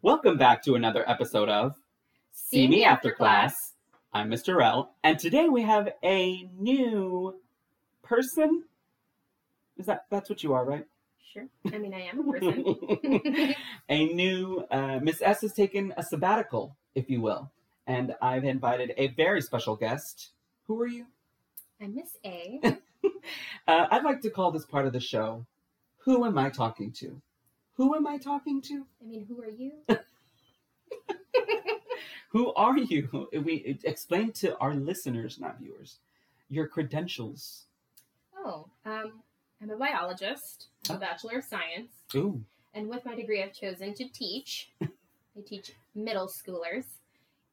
Welcome back to another episode of See Me After Class. I'm Mr. L, and today we have a new person. Is that that's what you are, right? Sure. I mean, I am a person. a new uh, Miss S has taken a sabbatical, if you will, and I've invited a very special guest. Who are you? I'm Miss A. Uh, I'd like to call this part of the show. Who am I talking to? Who am I talking to? I mean, who are you? Who are you? We explain to our listeners, not viewers, your credentials. Oh, um, I'm a biologist. I'm a Oh. bachelor of science, Ooh, and with my degree, I've chosen to teach. I teach middle schoolers,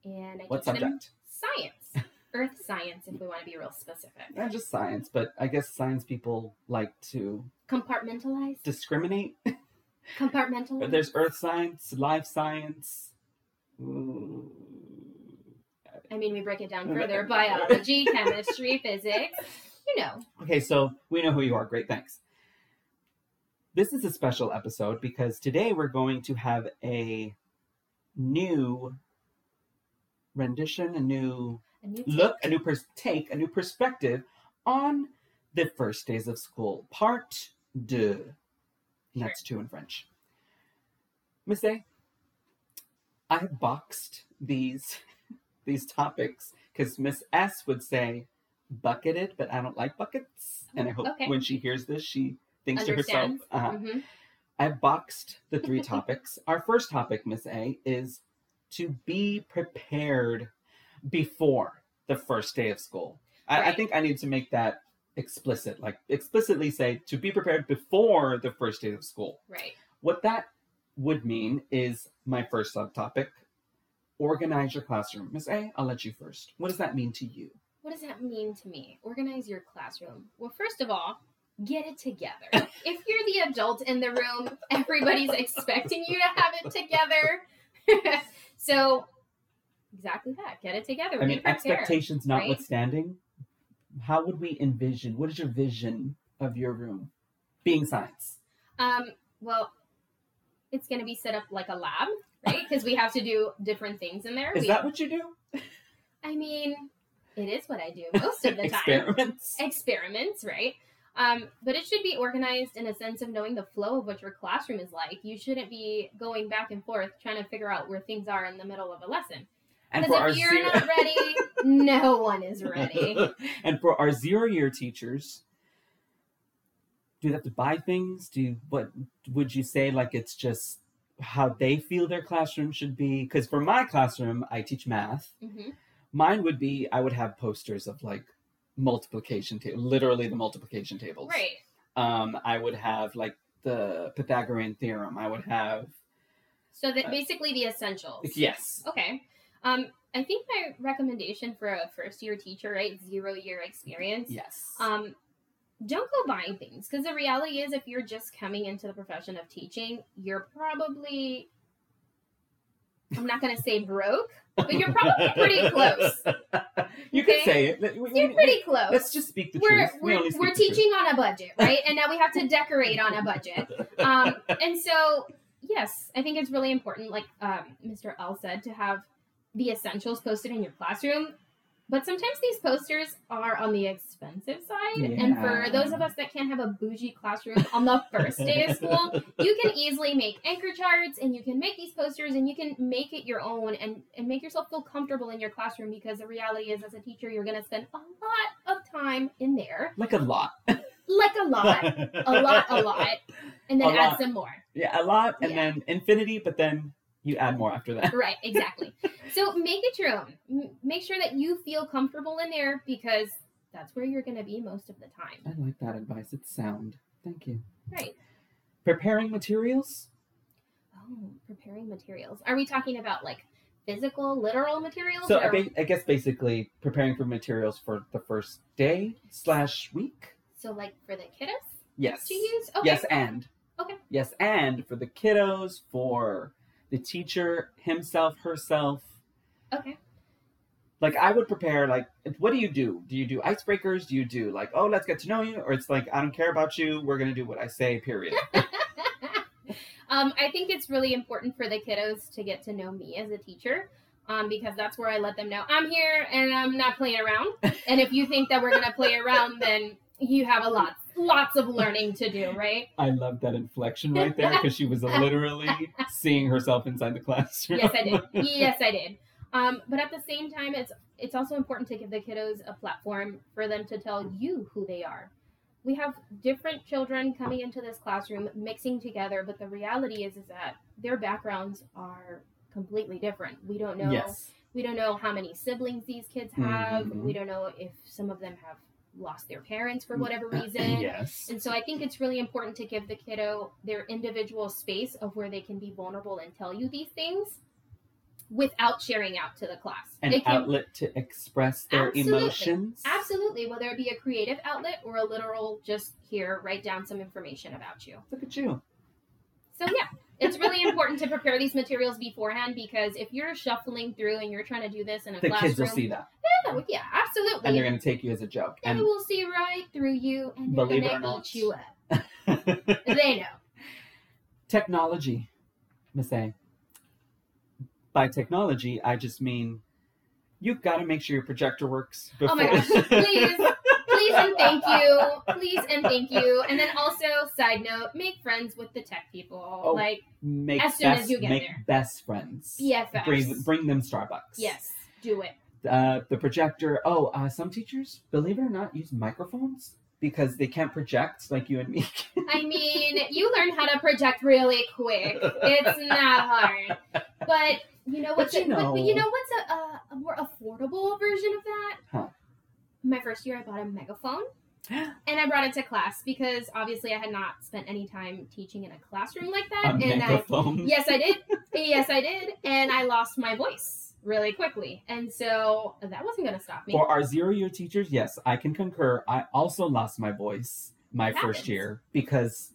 and I what teach them science, earth science, if we want to be real specific. Not just science, but I guess science people like to Compartmentalize. discriminate. Compartmentalize. But there's earth science, life science. Ooh. I mean, we break it down further: biology, chemistry, physics. You know. Okay, so we know who you are. Great, thanks. This is a special episode because today we're going to have a new rendition, a new A new look, a new pers- take, a new perspective on the first days of school, part deux. And that's two in French. Miss A, I have boxed these these topics because Miss S would say bucketed, but I don't like buckets. And I hope Okay. when she hears this, she thinks to herself, uh-huh. Mhm. I've boxed the three topics. Our first topic, Miss A, is to be prepared before the first day of school. I, I think I need to make that explicit, like explicitly say to be prepared before the first day of school. Right. What that would mean is my first subtopic organize your classroom. Miss A, I'll let you first. What does that mean to you? What does that mean to me? Organize your classroom. Well, first of all, get it together. if you're the adult in the room, everybody's expecting you to have it together. so, exactly that. Get it together. I mean, expectations notwithstanding, how would we envision? What is your vision of your room being science? Um, well, it's going to be set up like a lab, right? Because we have to do different things in there. Is we, that what you do? I mean, it is what I do most of the time. Experiments. experiments, right? Um, but it should be organized in a sense of knowing the flow of what your classroom is like. You shouldn't be going back and forth trying to figure out where things are in the middle of a lesson. And Because for our if you're zero, not ready, no one is ready. and for our zero year teachers, do they have to buy things? Do you, what would you say? Like it's just how they feel their classroom should be? Because for my classroom, I teach math. hmm Mine would be I would have posters of like multiplication table, literally the multiplication tables. Right. Um, I would have like the Pythagorean theorem. I would have So that Uh, basically the essentials. yes. Okay. Um, I think my recommendation for a first year teacher, right, zero year experience, Yes. um, don't go buying things because the reality is, if you're just coming into the profession of teaching, you're probably I'm not going to say broke, but you're probably pretty close. you can say it. We- we- You're pretty close. Let's just speak the we're truth. We we're, the truth. teaching on a budget, right? And now we have to decorate on a budget. Um, and so, yes, I think it's really important, like um, Mr. L said, to have the essentials posted in your classroom. But sometimes these posters are on the expensive side. And for those of us that can't have a bougie classroom on the first day of school, you can easily make anchor charts and you can make these posters and you can make it your own and, and make yourself feel comfortable in your classroom because the reality is, as a teacher, you're going to spend a lot of time in there. like a lot. Like a lot, a lot, a lot. And then A add lot. some more. Yeah, a lot, and Yeah. then infinity, but then you add more after that. Right, exactly. so make it your own. Make sure that you feel comfortable in there because that's where you're going to be most of the time. I like that advice. It's sound. Thank you. Right. Preparing materials. Oh, preparing materials. Are we talking about like physical, literal materials? So or- I, ba- I guess basically preparing for materials for the first day slash week. so like for the kiddos Yes. to use? Okay. Yes, and. Okay. Yes, and for the kiddos, for the teacher himself, herself. Okay. Like I would prepare. Like, what do you do? Do you do icebreakers? Do you do like, oh, let's get to know you, or it's like, I don't care about you. We're gonna do what I say. Period. Um, I think it's really important for the kiddos to get to know me as a teacher. Um, because that's where I let them know I'm here and I'm not playing around. and if you think that we're gonna play around, then you have a lot, lots of learning to do, right? I love that inflection right there because she was literally seeing herself inside the classroom. Yes, I did. Yes, I did. Um, but at the same time, it's it's also important to give the kiddos a platform for them to tell you who they are. We have different children coming into this classroom, mixing together, but the reality is is that their backgrounds are completely different. We don't know. Yes. We don't know how many siblings these kids have. Mhm. We don't know if some of them have lost their parents for mm, whatever uh, reason. yes. And so I think it's really important to give the kiddo their individual space of where they can be vulnerable and tell you these things without sharing out to the class. An can- outlet to express their Absolutely. emotions. Absolutely, whether it be a creative outlet or a literal just here, write down some information about you. Look at you. So yeah, it's really important to prepare these materials beforehand because if you're shuffling through and you're trying to do this in a The classroom, kids will see that. yeah, yeah, absolutely. And they're going to take you as a joke. they And will see right through you and they're Believe it or gonna not. eat you up. They know. technology, Miss A. By technology, I just mean you've got to make sure your projector works before. Oh my gosh, please and thank you. Please and thank you. And then also, side note, make friends with the tech people. Oh, like make As soon as you get make there. best friends. BFFs. Bring, bring them Starbucks. yes, do it. Uh, the projector. Oh, uh, some teachers, believe it or not, use microphones because they can't project like you and me. I mean, you learn how to project really quick. It's not hard. But you know what's But a, you but- but you know. know what's a, a, a more affordable version of that? Huh. My first year, I bought a megaphone. And I brought it to class because obviously I had not spent any time teaching in a classroom like A that. and I. Yes, I did. yes, I did. And I lost my voice really quickly. And so that wasn't going to stop me. For our zero year teachers, yes, I can concur. I also lost my voice my It first happens. year because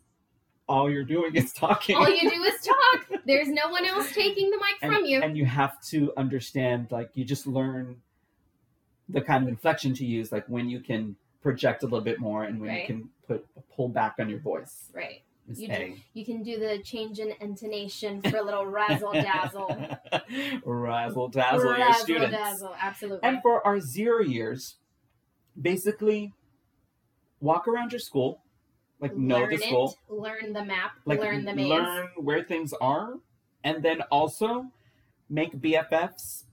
all you're doing is talking. All you do is talk. There's no one else taking the mic and, from you. and you have to understand, like, you just learn the kind of inflection to use, like when you can project a little bit more and when Right. you can put a pull back on your voice. right. You A. You can do the change in intonation for a little razzle dazzle. Razzle dazzle your razzle students. dazzle. Absolutely. And for our zero years, basically walk around your school, like know learn the school, learn the map, like learn the maze. learn where things are, and then also make BFFs,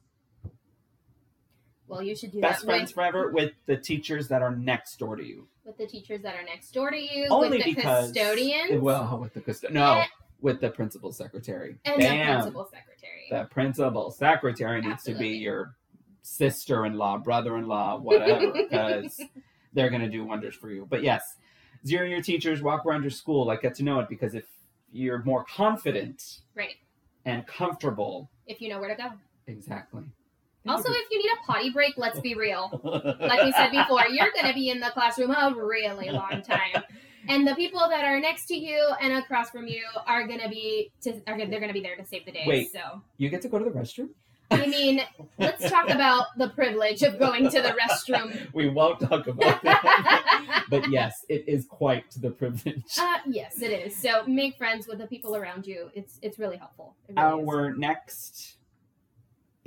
Well, you should do best that friends with, forever, with the teachers that are next door to you. with the teachers that are next door to you, Only with the because custodians, Well, with the custo- no, Eh. with the principal secretary. and the principal secretary. The principal secretary needs to be your sister-in-law, brother-in-law, whatever, because they're going to do wonders for you. But yes, zero-year teachers walk around your school, like get to know it, because if you're more confident right. and comfortable, If you know where to go. exactly. Also, if you need a potty break, let's be real. Like we said before, you're going to be in the classroom a really long time. And the people that are next to you and across from you are going to be to are, they're going to be there to save the day. Wait. So, you get to go to the restroom. I mean, let's talk about the privilege of going to the restroom. we won't talk about that. but yes, it is quite the privilege. Uh, yes, it is. So make friends with the people around you. It's it's really helpful. It really is. Our next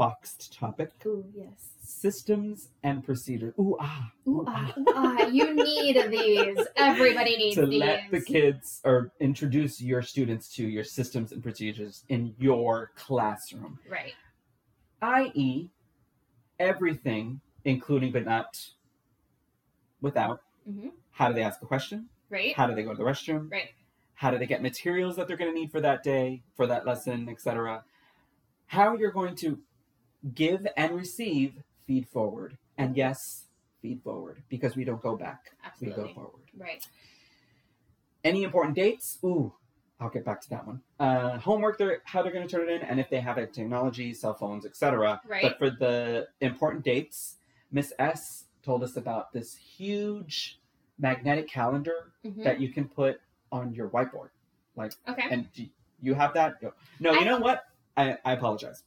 boxed topic Ooh, yes. systems and procedures. Ooh, ah. Ooh, ah, ooh, ah. You need these. Everybody needs to these. let the kids or introduce your students to your systems and procedures in your classroom, Right. i.e., everything, including but not without. Mhm. How do they ask a question? Right. How do they go to the restroom? Right. How do they get materials that they're going to need for that day, for that lesson, etc. How you're going to give and receive feed forward. And yes, feed forward because we don't go back. We go forward. Right. Any important dates? Ooh, I'll get back to that one. Uh, homework, they're, how they're going to turn it in, and if they have it, technology, cell phones, etc. Right. But for the important dates, Miss S told us about this huge magnetic calendar Mhm. that you can put on your whiteboard. Like, okay. And do you have that? No, no you I- know what? I, I apologize.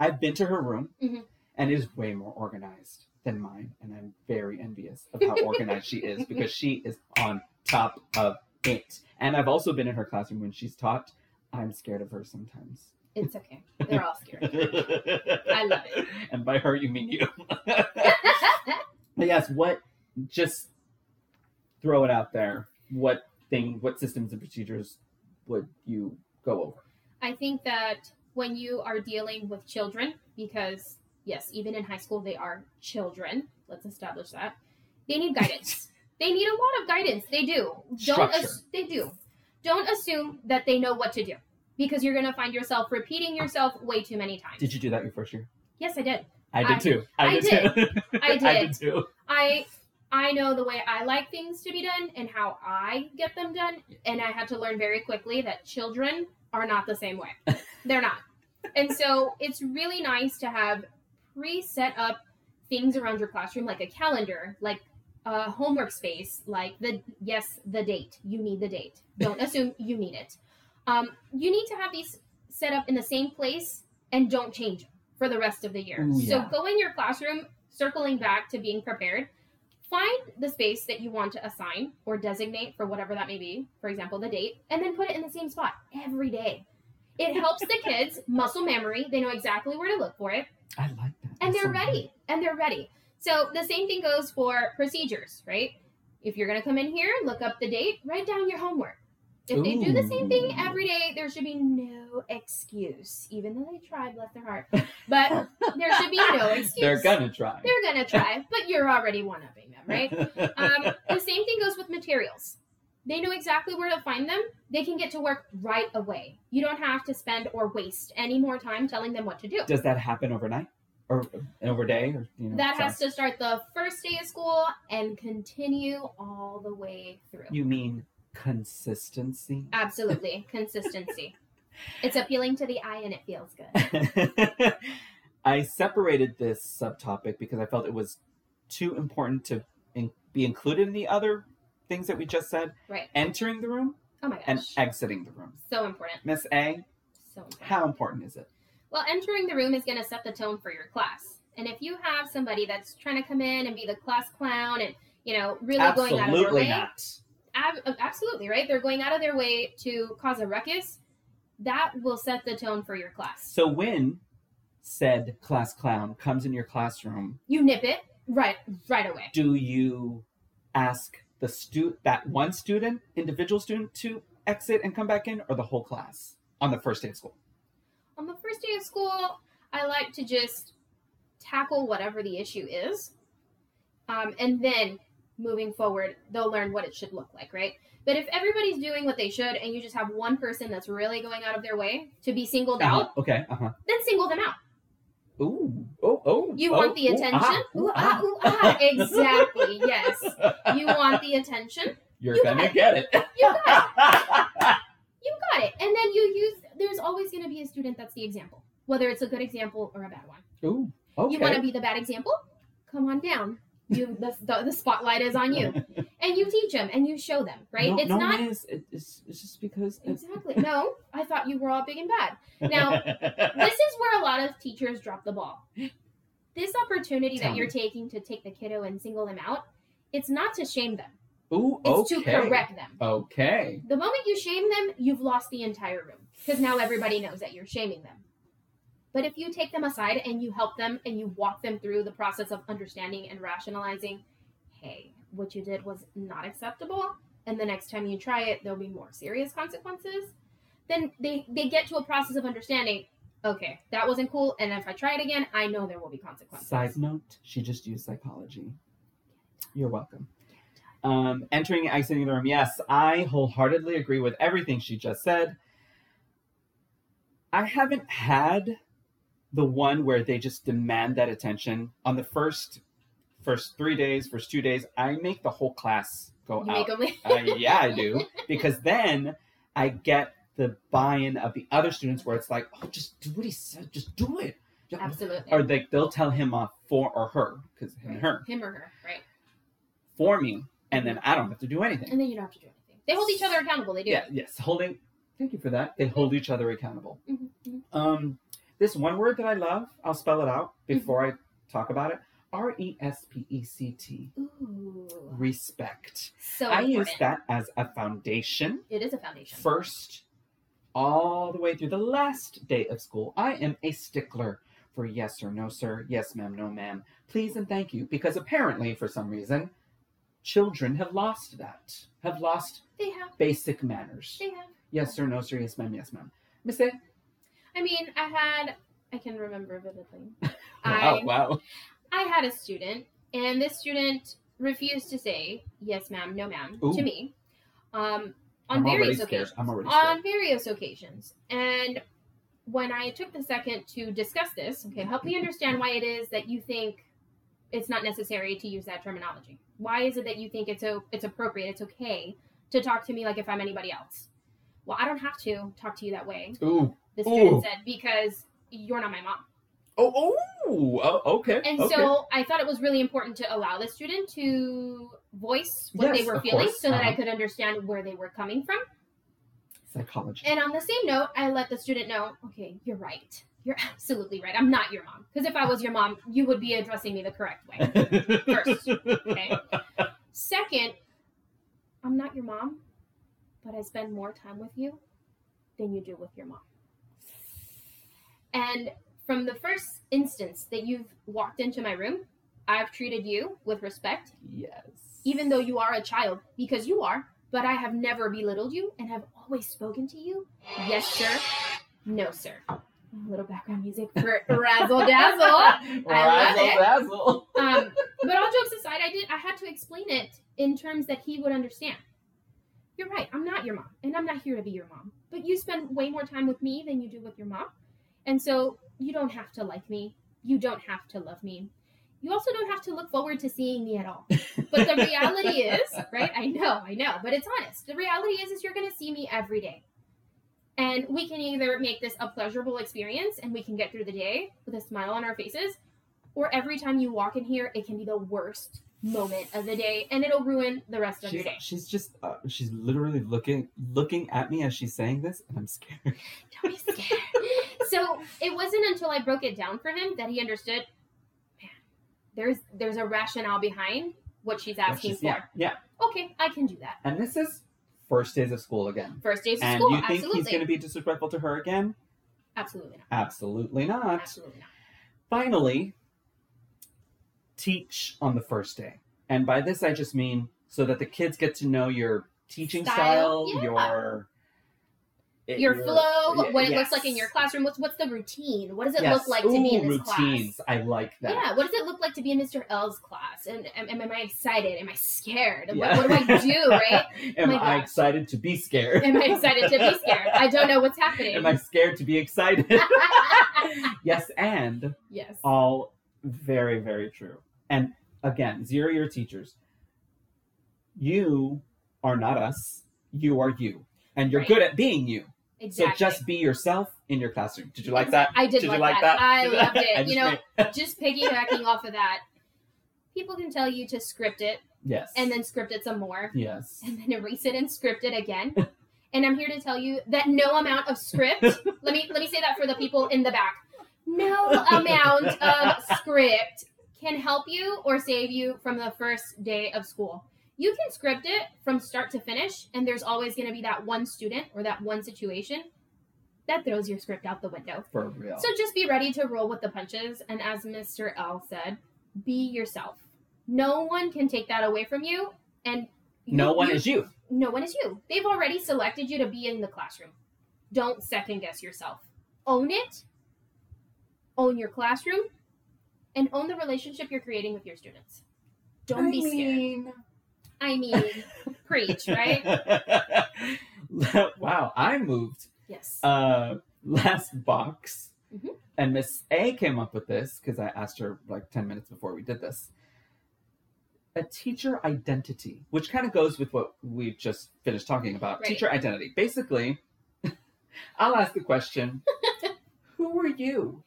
I've been to her room, Mhm. and it is way more organized than mine, and I'm very envious of how organized she is because she is on top of it. And I've also been in her classroom when she's taught. I'm scared of her sometimes. It's okay. They're all scared. I love it. And by her, you mean you. But yes, what just throw it out there. What thing, what systems and procedures would you go over? I think that when you are dealing with children, because yes, even in high school they are children. Let's establish that they need guidance. they need a lot of guidance. They do. Don't they do. Don't assume that they know what to do because you're going to find yourself repeating yourself way too many times. Did you do that your first year? Yes, I did. I did I- too. I, I did, too. I I did. did too. I I know the way I like things to be done and how I get them done, and I had to learn very quickly that children are not the same way. They're not. And so it's really nice to have pre-set up things around your classroom like a calendar, like a homework space, like the yes, the date. You need the date. Don't assume you need it. Um, you need to have these set up in the same place and don't change for the rest of the year. Ooh, So go in your classroom, circling back to being prepared. Find the space that you want to assign or designate for whatever that may be, for example, the date, and then put it in the same spot every day. It helps the kids muscle memory. They know exactly where to look for it I like that. and That's they're so ready and they're ready so the same thing goes for procedures right if you're going to come in here look up the date write down your homework if they do the same thing every day there should be no excuse even though they try bless their heart but there should be no excuse They're gonna try. they're gonna try but you're already one-upping them right um, the same thing goes with materials. They know exactly where to find them. They can get to work right away. You don't have to spend or waste any more time telling them what to do. Does that happen overnight or over day or you know? That has to start the first day of school and continue all the way through. You mean consistency? Absolutely. Consistency. It's appealing to the eye and it feels good. I separated this subtopic because I felt it was too important to in- be included in the other things that we just said. Right. Entering the room Oh my gosh. and exiting the room. so important. Miss A, So important. how important is it? Well, entering the room is going to set the tone for your class. And if you have somebody that's trying to come in and be the class clown and, you know, really going out of their Absolutely way, not. Ab- uh, absolutely, right? They're going out of their way to cause a ruckus. That will set the tone for your class. So when said class clown comes in your classroom, You nip it right right away. do you ask the stu that one student, individual student, to exit and come back in, or the whole class on the first day of school? On the first day of school, I like to just tackle whatever the issue is. Um, and then moving forward, they'll learn what it should look like, right? But if everybody's doing what they should and you just have one person that's really going out of their way to be singled Uh-huh. out, Okay. Uh huh. then single them out. Ooh. Oh. Oh. You oh, want the ooh, attention? ah, Ooh, ah, ooh, ah. Exactly, yes. You want the attention? You're You gonna get it. You got it. You got it. And then you use, there's always to be a student that's the example, whether it's a good example or a bad one. Ooh. Okay. You want to be the bad example? Come on down. You, the, the, the spotlight is on you. And you teach them and you show them, right? No, it's no, not. It's, it's just because. Exactly. No, I thought you were all big and bad. Now, This is where a lot of teachers drop the ball. This opportunity Tell that you're me. taking to take the kiddo and single them out, it's not to shame them. Ooh. It's okay. to correct them. Okay. The moment you shame them, you've lost the entire room because now everybody knows that you're shaming them. But if you take them aside and you help them and you walk them through the process of understanding and rationalizing, hey, what you did was not acceptable, and the next time you try it, there'll be more serious consequences, then they, they get to a process of understanding, okay, that wasn't cool, and if I try it again, I know there will be consequences. Side note: She just used psychology. You're welcome. Um, entering and exiting the room. Yes, I wholeheartedly agree with everything she just said. I haven't had the one where they just demand that attention on the first first three days, first two days. I make the whole class go You out. Uh, yeah, I do because then I get the buy-in of the other students where it's like, oh, just do what he said, just do it. Absolutely. Or they they'll tell him uh, for or her because him and her Him or her, right? for me, and then I don't have to do anything. And then you don't have to do anything. They hold each other accountable. They do. Yeah, yes, holding. Thank you for that. They hold each other accountable. Mhm, mhm. Um, this one word that I love, I'll spell it out mm-hmm. before I talk about it. R E S P E C T. Ooh. Respect. So I important. use that as a foundation It is a foundation. first all the way through the last day of school. I am a stickler for yes or no, sir, yes, ma'am, no, ma'am, please and thank you. Because apparently, for some reason, children have lost that, have lost they have. basic manners. They have. Yes, sir, no, sir, yes, ma'am, yes, ma'am. Miss A? I mean, I had. I can remember vividly. Wow, I wow. I had a student, and this student refused to say yes, ma'am, no, ma'am Ooh. to me, um, on I'm various occasions. I'm already scared. On various occasions, and when I took the second to discuss this, okay, help me understand why it is that you think it's not necessary to use that terminology. Why is it that you think it's o- it's appropriate, it's okay to talk to me like if I'm anybody else? Well, I don't have to talk to you that way. Ooh. The student Ooh. said because you're not my mom. Oh, oh, oh, okay. And okay. so I thought it was really important to allow the student to voice what Yes, they were feeling course. so that I Uh-huh. could understand where they were coming from. Psychology. And on the same note, I let the student know, okay, you're right. You're absolutely right. I'm not your mom. Because if I was your mom, you would be addressing me the correct way. First, okay? Second, I'm not your mom, but I spend more time with you than you do with your mom. And from the first instance that you've walked into my room, I've treated you with respect, Yes. even though you are a child, because you are, but I have never belittled you and have always spoken to you. Yes, sir. No, sir. A little background music for razzle dazzle. I love it. Razzle Um, but all jokes aside, I did. I had to explain it in terms that he would understand. You're right. I'm not your mom, and I'm not here to be your mom. But you spend way more time with me than you do with your mom, and so you don't have to like me. You don't have to love me. You also don't have to look forward to seeing me at all. But the reality is, right? I know, I know, but it's honest. The reality is, is you're going to see me every day. And we can either make this a pleasurable experience and we can get through the day with a smile on our faces, or every time you walk in here, it can be the worst moment of the day and it'll ruin the rest of She, the day. she's just uh, she's literally looking looking at me as she's saying this and i'm scared Don't be scared. so it wasn't until I broke it down for him that he understood, man, there's there's a rationale behind what she's asking She's- for. yeah yeah Okay, I can do that. and this is first days of school again First days of and school, you think absolutely. he's going to be disrespectful to her again Absolutely not. absolutely not Absolutely not. finally teach on the first day and by this i just mean so that the kids get to know your teaching Style, style, yeah. your Your flow, what it yes. looks like in your classroom. What's what's the routine? What does it Yes. look like to be in Ooh, this class? routines i like that Yeah, what does it look like to be in Mr. L's class? And am, am I excited? Am I scared? Yeah. What, what do I do, right? Oh am my i gosh. excited to be scared Am I excited to be scared? I don't know what's happening. am i scared to be excited yes and yes. all very very true and again zero year teachers you are not us you are you and you're Right. good at being you Exactly. so just be yourself in your classroom did you like that I did, did like, you like that. that, I loved it. You know, just piggybacking off of that, people can tell you to script it yes and then script it some more yes and then erase it and script it again. and I'm here to tell you that no amount of script. let me let me say that for the people in the back. No amount of script can help you or save you from the first day of school. You can script it from start to finish, and there's always going to be that one student or that one situation that throws your script out the window. for real So just be ready to roll with the punches. And as Mr. L said, be yourself. No one can take that away from you. And you- no one you- is you no one is you. They've already selected you to be in the classroom. Don't second guess yourself. Own it. Own your classroom. And own the relationship you're creating with your students. Don't be scared. I mean, preach, right? wow i moved Yes. uh last box Mhm. and miss a came up with this because i asked her like 10 minutes before we did this a teacher identity which kind of goes with what we've just finished talking about Right. teacher identity basically i'll ask the question who are you who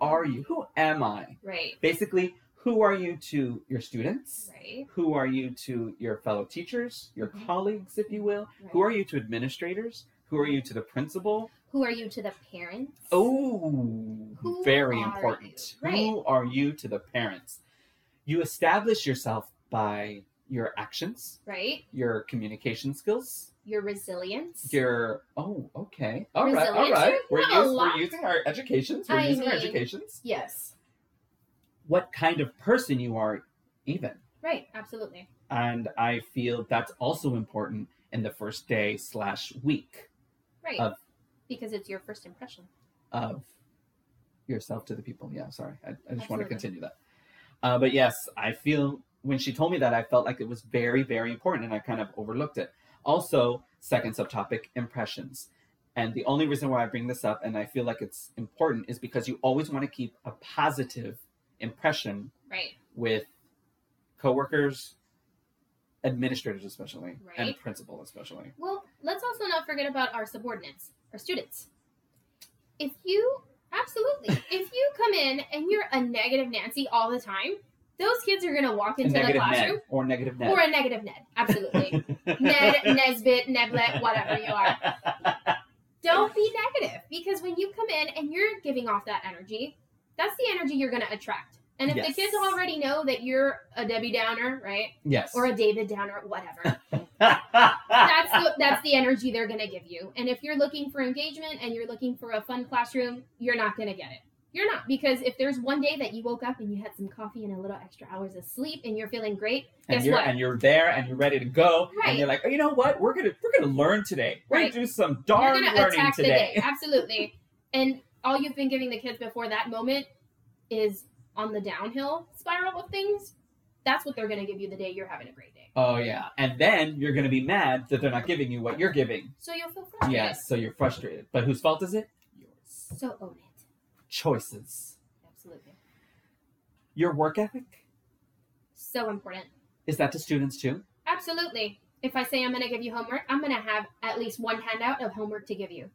are you who am i right. basically who are you to your students Right. who are you to your fellow teachers your Mhm. colleagues if you will right. who are you to administrators who are you to the principal Who are you to the parents? Oh, Who very important. Right. Who are you to the parents? you establish yourself by your actions, right? your communication skills, Your resilience. your oh, okay, all right, all right. We're, use, we're using our educations. We're I using our mean- educations. yes. What kind of person you are, even. Right. Absolutely. and I feel that's also important in the first day slash week Right. Of- because it's your first impression. of yourself to the people. Yeah, sorry, I, I just want to continue that. Uh, but yes, I feel when she told me that, I felt like it was very, very important, and I kind of overlooked it. Also, second subtopic impressions. And the only reason why I bring this up, and I feel like it's important, is because you always want to keep a positive impression Right. with coworkers, administrators especially, and principal especially. Well, let's also not forget about our subordinates, our students. If you absolutely, if you come in and you're a negative Nancy all the time, those kids are gonna walk into the classroom Ned or negative Ned. or a negative Ned. Absolutely. Ned, Nesbit, Neblet, whatever you are. Don't be negative because when you come in and you're giving off that energy, that's the energy you're going to attract. And if Yes. the kids already know that you're a Debbie Downer, right, yes. or a David Downer, whatever, that's the, that's the energy they're going to give you. And if you're looking for engagement and you're looking for a fun classroom, you're not going to get it. You're not because if there's one day that you woke up and you had some coffee and a little extra hours of sleep and you're feeling great, and guess you're what? and you're there and you're ready to go Right. and you're like, oh, you know what? We're gonna we're gonna learn today. We're Right. gonna do some darn going to learning attack today. Absolutely. and all you've been giving the kids before that moment is on the downhill spiral of things. That's what they're going to give you the day you're having a great day. Oh yeah, and then you're gonna be mad that they're not giving you what you're giving. So you'll feel frustrated. Yes, so you're frustrated. But whose fault is it? Yours. So own it. Choices. Absolutely. Your work ethic So important. is that to students too? Absolutely. If I say I'm going to give you homework, I'm going to have at least one handout of homework to give you.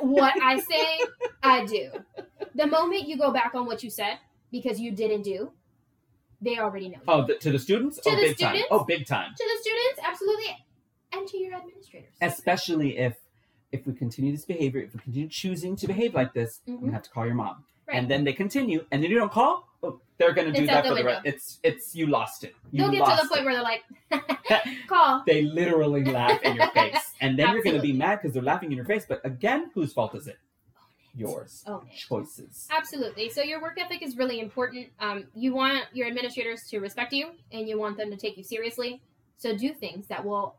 what I say, I do. The moment you go back on what you said because you didn't do, they already know. Oh, the, to the students? To oh, the big time. students? Oh, big time. To the students, absolutely, and to your administrators. Especially if if we continue this behavior, if we continue choosing to behave like this, I'm Mhm. gonna have to call your mom. Right. And then they continue, and then you don't call. Oh, they're gonna do It's that the for the rest. It's it's you lost it. You They'll get to the point it. where they're like, call. they literally laugh in your face, and then you're gonna be mad because they're laughing in your face. But again, whose fault is it? Yours. It. Choices. Absolutely. So your work ethic is really important. Um, you want your administrators to respect you, and you want them to take you seriously. So do things that will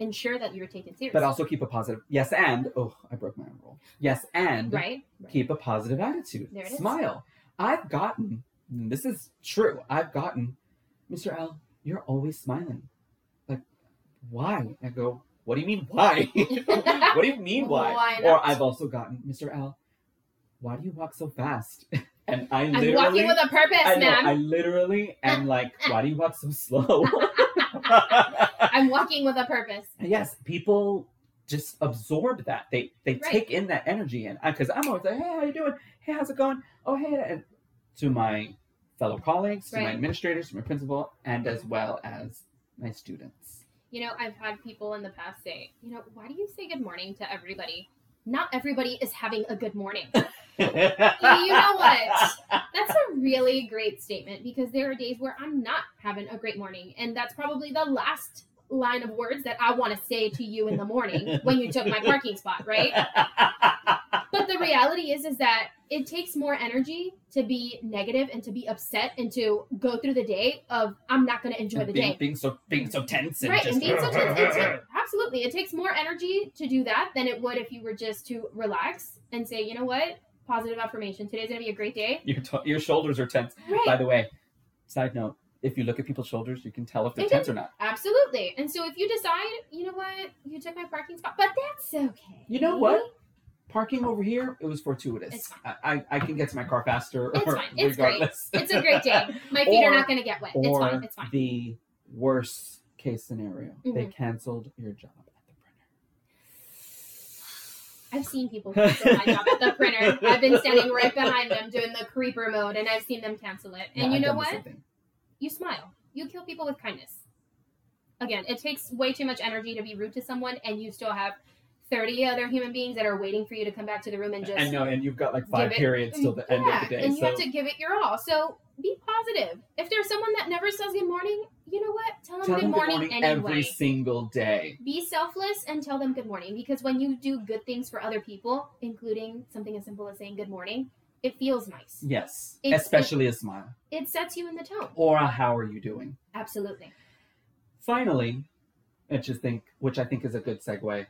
ensure that you're taken seriously. But also keep a positive. Yes, and oh, I broke my own rule. Yes, and right. right. keep a positive attitude. There it is. Smile. I've gotten, this is true, I've gotten, Mr. L, you're always smiling. Like, why? I go, what do you mean, why? what do you mean, why? Why or? I've also gotten, Mr. L, why do you walk so fast? And I I'm literally, walking with a purpose, I know, ma'am. I literally am like, why do you walk so slow? I'm walking with a purpose. yes, people just absorb that. They they Right. take in that energy, and because I'm always like, hey, how you doing? Hey, how's it going? Oh, hey, and to my fellow colleagues, to my administrators, to my principal, and as well as my students. You know, I've had people in the past say, you know, why do you say good morning to everybody? Not everybody is having a good morning. you know what? That's a really great statement because there are days where I'm not having a great morning. And that's probably the last line of words that I want to say to you in the morning when you took my parking spot, right? But the reality is is that it takes more energy to be negative and to be upset and to go through the day of I'm not going to enjoy the being, day. being so being so tense and Right, just and being so tense, it ta- absolutely, it takes more energy to do that than it would if you were just to relax and say, you know what, positive affirmation. Today's gonna be a great day. your t- your shoulders are tense. Right. By the way, side note: if you look at people's shoulders, you can tell if they're They tense or not. Absolutely. And so if you decide, you know what, you took my parking spot, but that's okay. You know what? Parking over here, it was fortuitous. I, I I can get to my car faster. It's fine. It's great. It's a great day. My feet Or- are not gonna get wet. It's fine. It's fine. the worst case scenario, they Mhm. canceled your job at the printer. I've seen people cancel my job at the printer. I've been standing right behind them doing the creeper mode and I've seen them cancel it. And Yeah, you know what? You smile. You kill people with kindness. Again, it takes way too much energy to be rude to someone and you still have 30 other human beings that are waiting for you to come back to the room and just I know, and you've got like five it- periods till the end of the day. and you so have to give it your all. So be positive. If there's someone that never says good morning, you know what? Tell them Tell good them good morning, morning anyway. every single day. be selfless and tell them good morning because when you do good things for other people, including something as simple as saying good morning, it feels nice. Yes, It's- especially a smile It sets you in the tone. or a how are you doing. Absolutely. Finally, I just think, which I think is a good segue.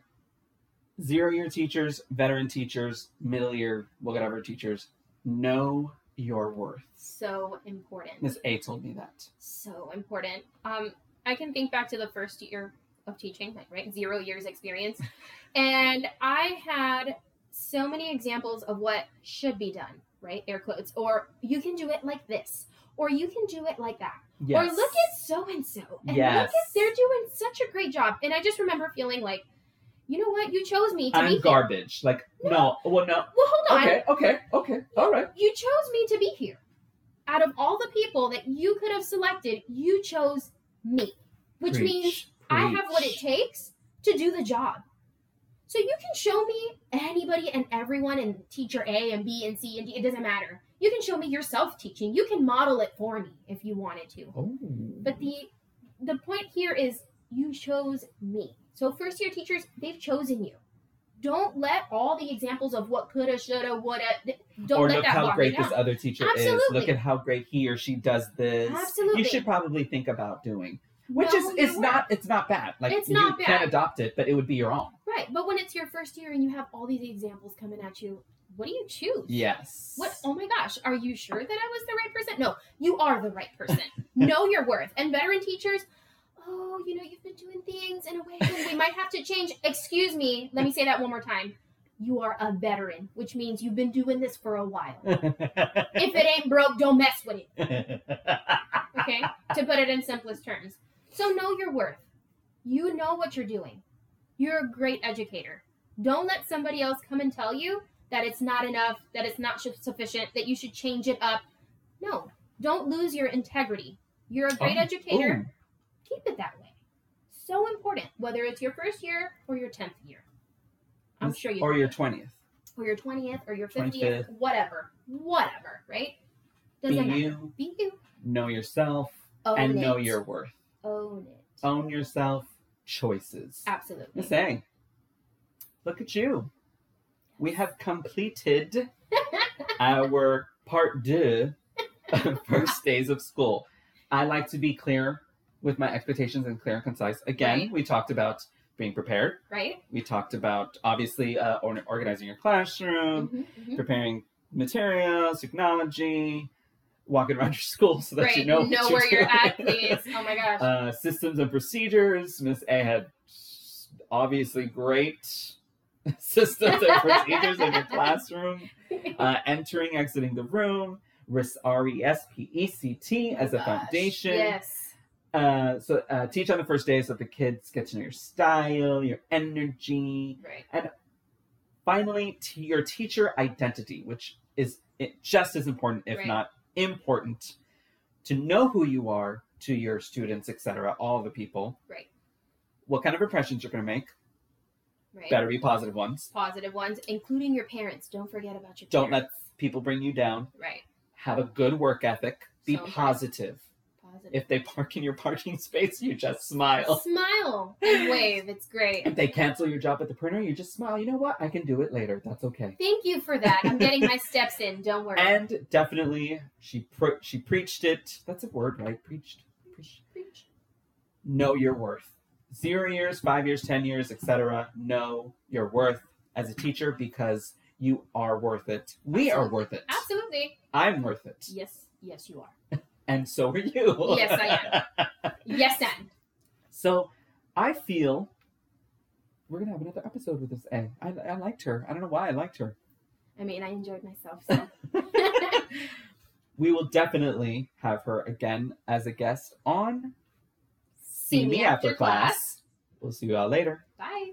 Zero year teachers, veteran teachers, middle year, whatever teachers, know your worth. So important. Miss A told me that. So important. Um, I can think back to the first year of teaching, like right, zero years experience, and I had so many examples of what should be done, right? Air quotes, or you can do it like this, or you can do it like that. Yes. Or look at so and so. And Yes. look at they're doing such a great job. And I just remember feeling like, you know what? You chose me to be here. I'm garbage. Like, no. Well, no. Well, hold on. Okay, okay, okay. All right. You chose me to be here. Out of all the people that you could have selected, you chose me. Which Preach, means I have what it takes to do the job. So you can show me anybody and everyone and teacher A and B and C and D, it doesn't matter. You can show me yourself teaching. You can model it for me if you wanted to. Oh. But the the point here is you chose me. So first year teachers, they've chosen you. Don't let all the examples of what coulda, shoulda, woulda. Don't or let look that how great this other teacher is. Absolutely. Look at how great he or she does this. Absolutely. You should probably think about doing. Which Know is it's worth. not it's not bad. Like It's you not can adopt it, but it would be your own. right. But when it's your first year and you have all these examples coming at you, what do you choose? Yes. What? Oh my gosh, are you sure that I was the right person? No, you are the right person. know your worth. And veteran teachers, oh, you know, you've been doing things in a way that we might have to change. Excuse me, let me say that one more time. You are a veteran, which means you've been doing this for a while. If it ain't broke, don't mess with it. Okay? to put it in simplest terms. So know your worth. You know what you're doing. You're a great educator. Don't let somebody else come and tell you that it's not enough, that it's not sufficient, that you should change it up. No, don't lose your integrity. You're a great Oh, educator. ooh. Keep it that way. So important, whether it's your first year or your 10th year. I'm sure you or your twentieth. or your 20th or your 50th, 25th. whatever. Whatever, right? Be Doesn't matter. you, Be you. know yourself, Own and it. know your worth. own it. Own yourself. Choices. Absolutely. Miss A, look at you. We have completed our part deux of first days of school. I like to be clear with my expectations and clear and concise. Again, Right. we talked about being prepared. right? We talked about obviously uh, organizing your classroom, Mhm, mhm. preparing materials, technology, walking around your school so that Right. you know, know where you're at, please. Oh my gosh. uh, systems and procedures. Miss A had obviously great systems and procedures in your classroom. Uh, entering, exiting the room. Res- R E S P E C T as a Gosh, foundation. Yes. Uh, so uh, teach on the first day so the kids get to know your style, your energy. Right. And finally, to your teacher identity, which is it just as important, if Right. not important, to know who you are to your students, etc., all the people. Right. What kind of impressions you're going to make? Right. Better be positive ones. Positive ones, including your parents. Don't forget about your Don't let people bring you down. Right. Have a good work ethic. Be So positive. Positive. If they park in your parking space, you just smile. Smile and wave. It's great. If they cancel your job at the printer, you just smile. You know what? I can do it later. That's okay. Thank you for that. I'm getting my steps in. Don't worry. And definitely, she pre- she preached it. That's a word, right? Preached. Preached. Preach. Know your worth. Zero years, five years, ten years, etc. Know your worth as a teacher because you are worth it. We are worth it. Absolutely. I'm worth it, Yes. Yes, you are. And so are you. Yes, I am. Yes, and. So, I feel we're gonna have another episode with this A. I, I liked her. I don't know why I liked her. I mean, I enjoyed myself. So. we will definitely have her again as a guest on See me after class. We'll see you all later. Bye.